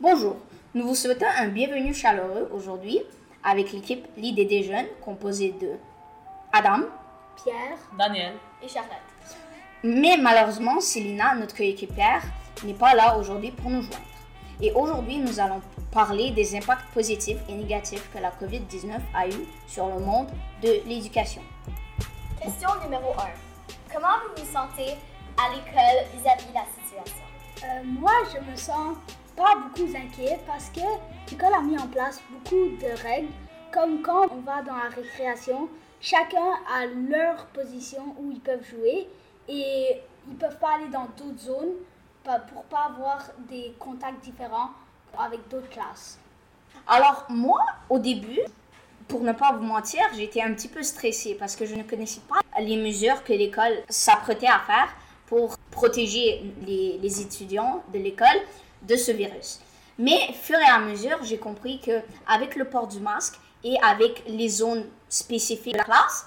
Bonjour, nous vous souhaitons un bienvenue chaleureux aujourd'hui avec l'équipe L'idée des jeunes composée de Adam, Pierre, Daniel et Charlotte. mais malheureusement Célina, notre coéquipière, n'est pas là aujourd'hui pour nous joindre. Et aujourd'hui, nous allons parler des impacts positifs et négatifs que la COVID-19 a eu sur le monde de l'éducation. Question numéro 1. Comment vous vous sentez à l'école vis-à-vis de la situation? Euh, moi, je me sens pas beaucoup inquiet parce que l'école a mis en place beaucoup de règles, comme quand on va dans la récréation, chacun a leur position où ils peuvent jouer et ils peuvent pas aller dans d'autres zones pour pas avoir des contacts différents avec d'autres classes. Alors moi, au début, pour ne pas vous mentir, j'étais un petit peu stressée parce que je ne connaissais pas les mesures que l'école s'apprêtait à faire pour protéger les, les étudiants de l'école de ce virus. Mais, fur et à mesure, j'ai compris que avec le port du masque et avec les zones spécifiques de la classe,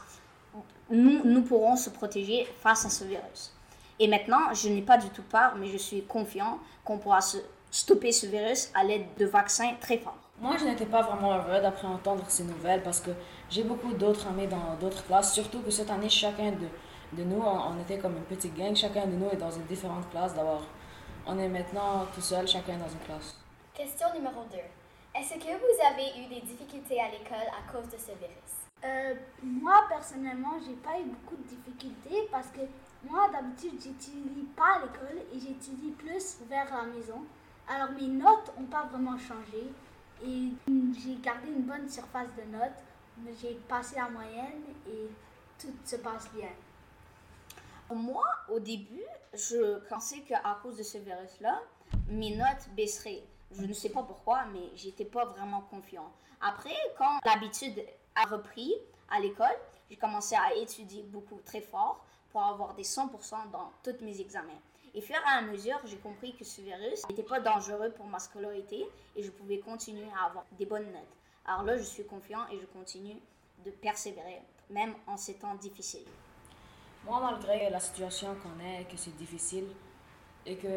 nous, nous pourrons se protéger face à ce virus. Et maintenant, je n'ai pas du tout peur, mais je suis confiant qu'on pourra stopper ce virus à l'aide de vaccins très forts. Moi, je n'étais pas vraiment heureux d'après entendre ces nouvelles parce que j'ai beaucoup d'autres amis dans d'autres classes, surtout que cette année, chacun de, de nous, on, on était comme une petite gang, chacun de nous est dans une différente classe. D'abord, on est maintenant tout seul, chacun dans une classe. Question numéro 2. Est-ce que vous avez eu des difficultés à l'école à cause de ce virus? Euh, moi, personnellement, j'ai pas eu beaucoup de difficultés parce que moi, d'habitude, j'étudie pas à l'école et j'étudie plus vers la maison. Alors, mes notes ont pas vraiment changé et j'ai gardé une bonne surface de notes. J'ai passé la moyenne et tout se passe bien. Moi, au début, je pensais qu'à cause de ce virus-là, mes notes baisseraient. Je ne sais pas pourquoi, mais j'étais pas vraiment confiant. Après, quand l'habitude a repris à l'école, j'ai commencé à étudier beaucoup très fort pour avoir des 100% dans tous mes examens. Et fur et à mesure, j'ai compris que ce virus n'était pas dangereux pour ma scolarité et je pouvais continuer à avoir des bonnes notes. Alors là, je suis confiant et je continue de persévérer, même en ces temps difficiles. Moi, malgré la situation qu'on est, que c'est difficile et qu'on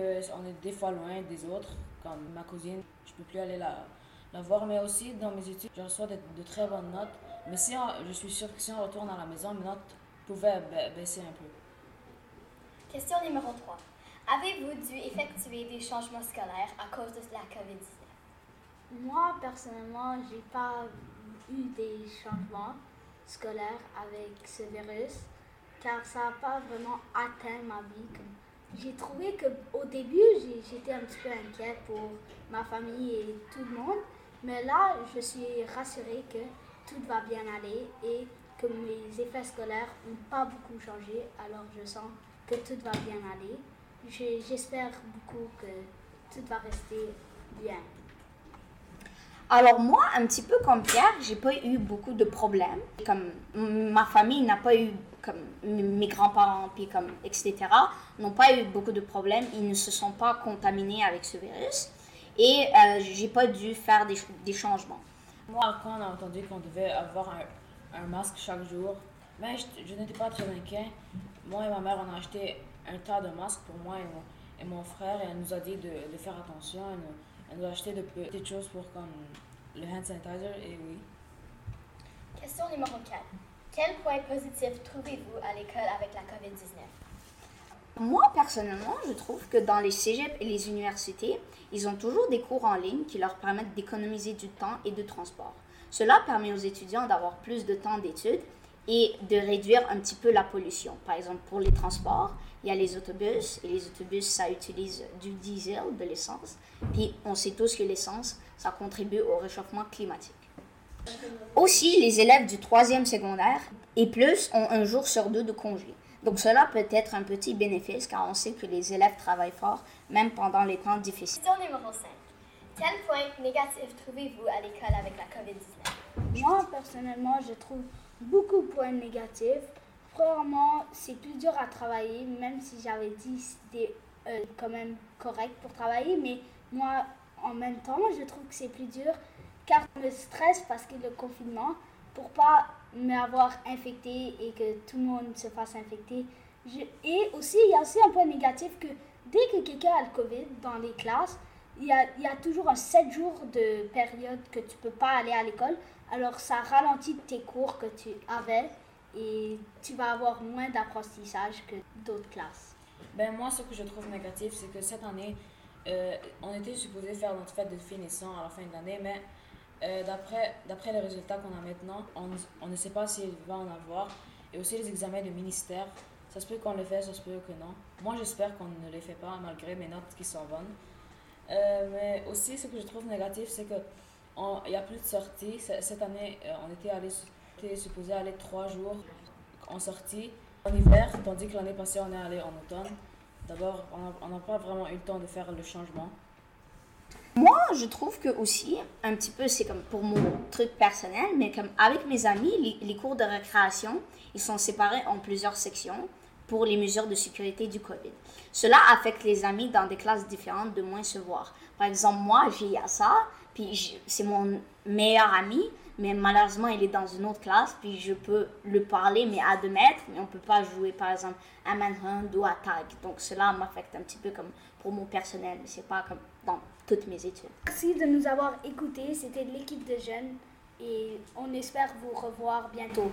est des fois loin des autres, comme ma cousine, je peux plus aller la, la voir, mais aussi dans mes études, je reçois de, de très bonnes notes. Mais si on- je suis sûre que si on retourne à la maison, mes notes pouvaient ba- baisser un peu. Question numéro 3. Avez-vous dû effectuer des changements scolaires à cause de la COVID-19? Moi, personnellement, j'ai pas eu des changements scolaires avec ce virus car ça n'a pas vraiment atteint ma vie. J'ai trouvé qu'au début, j'étais un petit peu inquiète pour ma famille et tout le monde, mais là, je suis rassurée que tout va bien aller et que mes effets scolaires n'ont pas beaucoup changé, alors je sens que tout va bien aller. J'espère beaucoup que tout va rester bien. Alors moi, un petit peu comme Pierre, j'ai pas eu beaucoup de problèmes. Comme ma famille n'a pas eu, comme mes grands-parents, puis comme etc. n'ont pas eu beaucoup de problèmes. Ils ne se sont pas contaminés avec ce virus et euh, j'ai pas dû faire des, des changements. Moi, quand on a entendu qu'on devait avoir un, un masque chaque jour, mais je, je n'étais pas très inquiet. Moi et ma mère, on a acheté un tas de masques pour moi et mon, et mon frère, et elle nous a dit de, de faire attention. Elle nous a acheté de petites choses pour comme le hand sanitizer, et oui. Question numéro 4. Quel point positif trouvez-vous à l'école avec la COVID-19? Moi, personnellement, je trouve que dans les cégeps et les universités, ils ont toujours des cours en ligne qui leur permettent d'économiser du temps et de transport. Cela permet aux étudiants d'avoir plus de temps d'études et de réduire un petit peu la pollution. Par exemple, pour les transports, il y a les autobus et les autobus, ça utilise du diesel, de l'essence. Puis on sait tous que l'essence, ça contribue au réchauffement climatique. Aussi, les élèves du troisième secondaire et plus ont un jour sur deux de congé. Donc cela peut être un petit bénéfice car on sait que les élèves travaillent fort même pendant les temps difficiles. Question numéro 5. Quel point négatif trouvez-vous à l'école avec la COVID-19? Moi, personnellement, je trouve beaucoup de points négatifs. Premièrement, c'est plus dur à travailler, même si j'avais dit c'était euh, quand même correct pour travailler. Mais moi, en même temps, je trouve que c'est plus dur car je me parce que le confinement, pour pas m'avoir infecté et que tout le monde se fasse infecter. Et aussi, il y a aussi un point négatif que dès que quelqu'un a le COVID dans les classes, il y a, y a toujours un 7 jours de période que tu peux pas aller à l'école. Alors ça ralentit tes cours que tu avais et tu vas avoir moins d'apprentissage que d'autres classes. Ben moi, ce que je trouve négatif, c'est que cette année, euh, on était supposé faire notre fête de finissant à la fin de l'année, mais euh, d'après, d'après les résultats qu'on a maintenant, on, on ne sait pas s'il va en avoir. Et aussi les examens de ministère, ça se peut qu'on les fait, ça se peut que non. Moi, j'espère qu'on ne les fait pas, malgré mes notes qui sont bonnes. Euh, mais aussi, ce que je trouve négatif, c'est que on- il n'y a plus de sorties. Cette année, euh, on était, allé, supposé aller trois jours en sortie en hiver, tandis que l'année passée, on est allé en automne. D'abord, on n'a pas vraiment eu le temps de faire le changement. Moi, je trouve que aussi, un petit peu, c'est comme pour mon truc personnel, mais comme avec mes amis, les, les cours de récréation, ils sont séparés en plusieurs sections pour les mesures de sécurité du COVID. Cela affecte les amis dans des classes différentes de moins se voir. Par exemple, moi, j'ai Yassa, puis c'est mon meilleur ami, mais malheureusement, il est dans une autre classe, puis je peux le parler, mais à deux mètres, mais on peut pas jouer, par exemple, à Manhunt ou à Tag. Donc, cela m'affecte un petit peu comme pour mon personnel, mais c'est pas comme dans toutes mes études. Merci de nous avoir écoutés. C'était l'équipe de jeunes et on espère vous revoir bientôt.